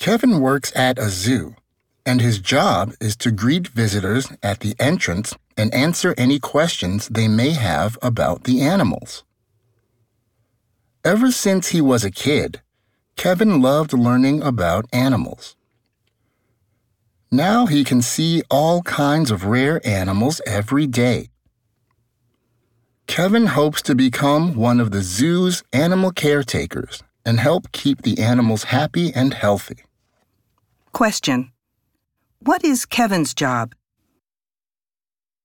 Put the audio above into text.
Kevin works at a zoo, and his job is to greet visitors at the entrance and answer any questions they may have about the animals. Ever since he was a kid, Kevin loved learning about animals. Now he can see all kinds of rare animals every day. Kevin hopes to become one of the zoo's animal caretakers and help keep the animals happy and healthy. Question What is Kevin's job?